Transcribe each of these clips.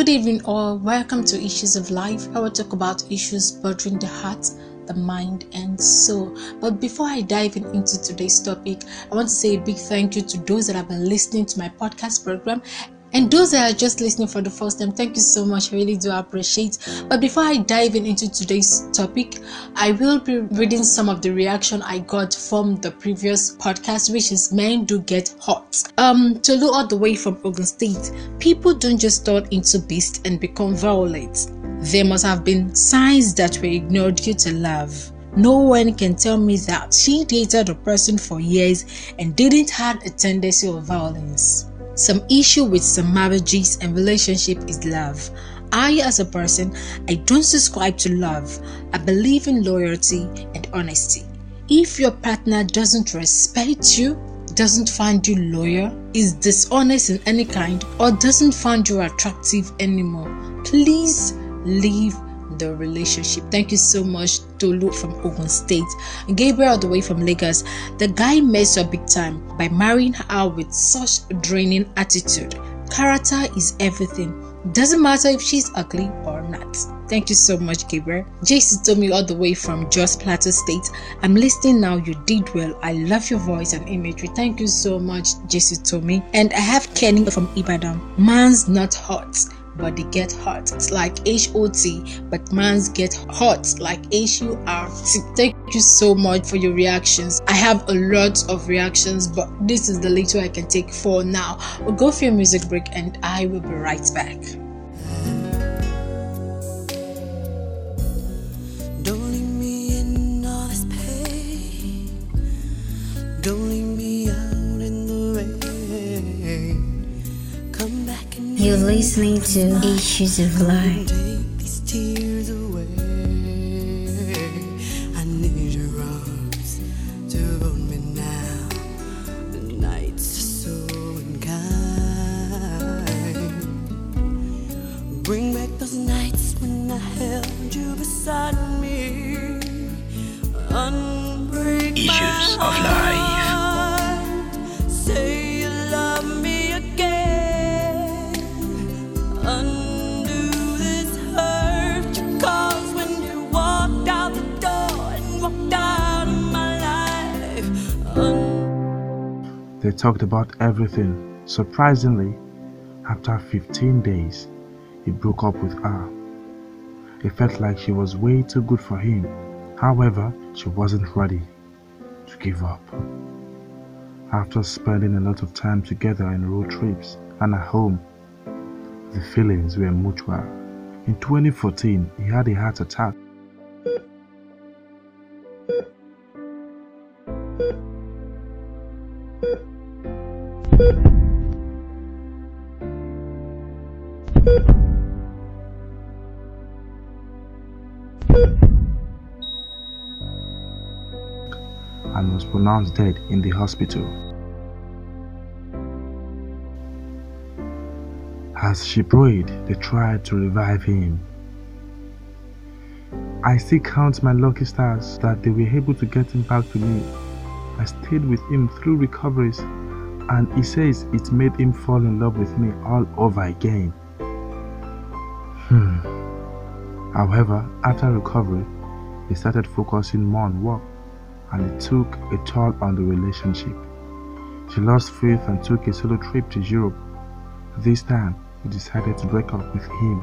Good evening, all. Welcome to Issues of Life. I will talk about issues bothering the heart, the mind, and soul. But before I dive in into today's topic, I want to say a big thank you to those that have been listening to my podcast program and those that are just listening for the first time, thank you so much. I really do appreciate. But before I dive in into today's topic, I will be reading some of the reaction I got from the previous podcast, which is Men Do Get Hot. Um, to look all the way from Ogun State, people don't just turn into beasts and become violent. There must have been signs that were ignored due to love. No one can tell me that she dated a person for years and didn't have a tendency of violence. Some issue with some marriages and relationship is love. I, as a person, I don't subscribe to love. I believe in loyalty and honesty. If your partner doesn't respect you, doesn't find you loyal, is dishonest in any kind, or doesn't find you attractive anymore, please leave the relationship. Thank you so much, Tolu from Ogun State. Gabriel, all the way from Lagos. The guy messed up big time by marrying her with such a draining attitude. Character is everything. Doesn't matter if she's ugly or not. Thank you so much, Gabriel. JC told me all the way from Jos Plateau State. I'm listening now. You did well. I love your voice and imagery. Thank you so much, told me. And I have Kenny from Ibadan. Man's not hot but they get hot. It's like H O T, but man's get hot like H U R T. Thank you so much for your reactions. I have a lot of reactions, but this is the little I can take for now. We'll go for a music break and I will be right back. Listening to Issues of Life. Bring back those nights when I held you beside me. Unbreak Issues of Life. They talked about everything. Surprisingly, after 15 days, he broke up with her. It felt like she was way too good for him. However, she wasn't ready to give up. After spending a lot of time together in road trips and at home, the feelings were mutual. In 2014, he had a heart attack and was pronounced dead in the hospital. As she prayed, they tried to revive him. I still count my lucky stars that they were able to get him back to me. I stayed with him through recoveries, and he says it made him fall in love with me all over again. Hmm. However, after recovery, he started focusing more on work and it took a toll on the relationship. She lost faith and took a solo trip to Europe. This time, he decided to break up with him.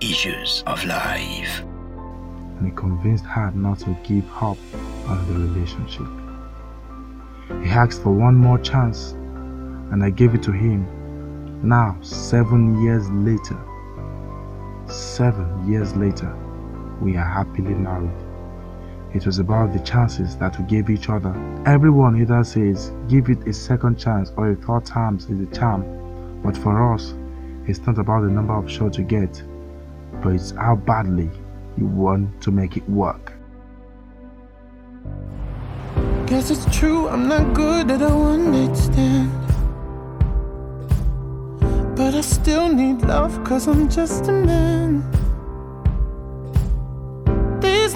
Issues of life. And he convinced her not to give up on the relationship. He asked for one more chance, and I gave it to him. Now, seven years later, seven years later, we are happily married. It was about the chances that we gave each other. Everyone either says give it a second chance or a third time is a charm. But for us, it's not about the number of shots you get, but it's how badly you want to make it work. Guess it's true, I'm not good at a one night stand. But I still need love, cause I'm just a man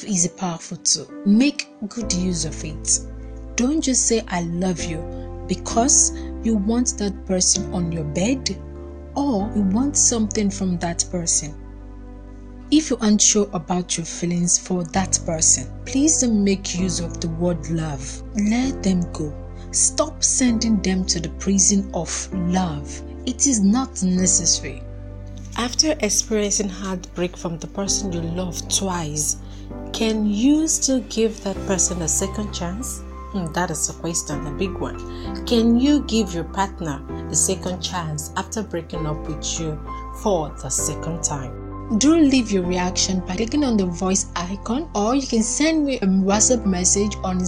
Love is a powerful tool. Make good use of it. Don't just say I love you because you want that person on your bed or you want something from that person. If you're unsure about your feelings for that person, please don't make use of the word love. Let them go. Stop sending them to the prison of love. It is not necessary. After experiencing heartbreak from the person you love twice, can you still give that person a second chance? Hmm, that is a question, a big one. Can you give your partner a second chance after breaking up with you for the second time? Do leave your reaction by clicking on the voice icon, or you can send me a WhatsApp message on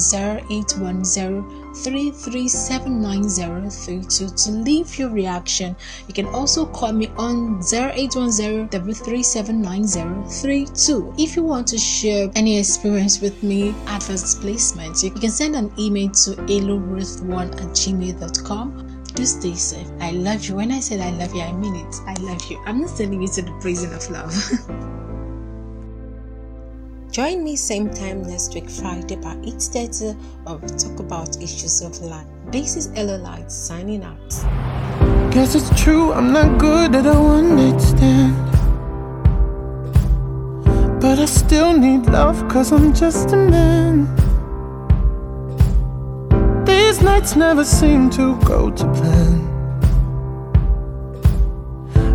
0810-3379032 to leave your reaction. You can also call me on 0810-3379032. If you want to share any experience with me, adverse placement, you can send an email to eloruth1 at gmail.com do stay safe. I love you. When I said I love you, I mean it. I love you. I'm not sending you to the prison of love. Join me same time next week Friday by 8.30 where we talk about issues of life. This is Ella Light signing out. Guess it's true, I'm not good at one night. But I still need love, cause I'm just a man. These nights never seem to go to plan.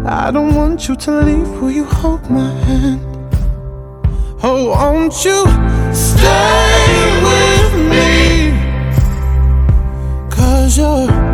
I don't want you to leave, will you hold my hand? Oh, won't you stay with me? Cause you're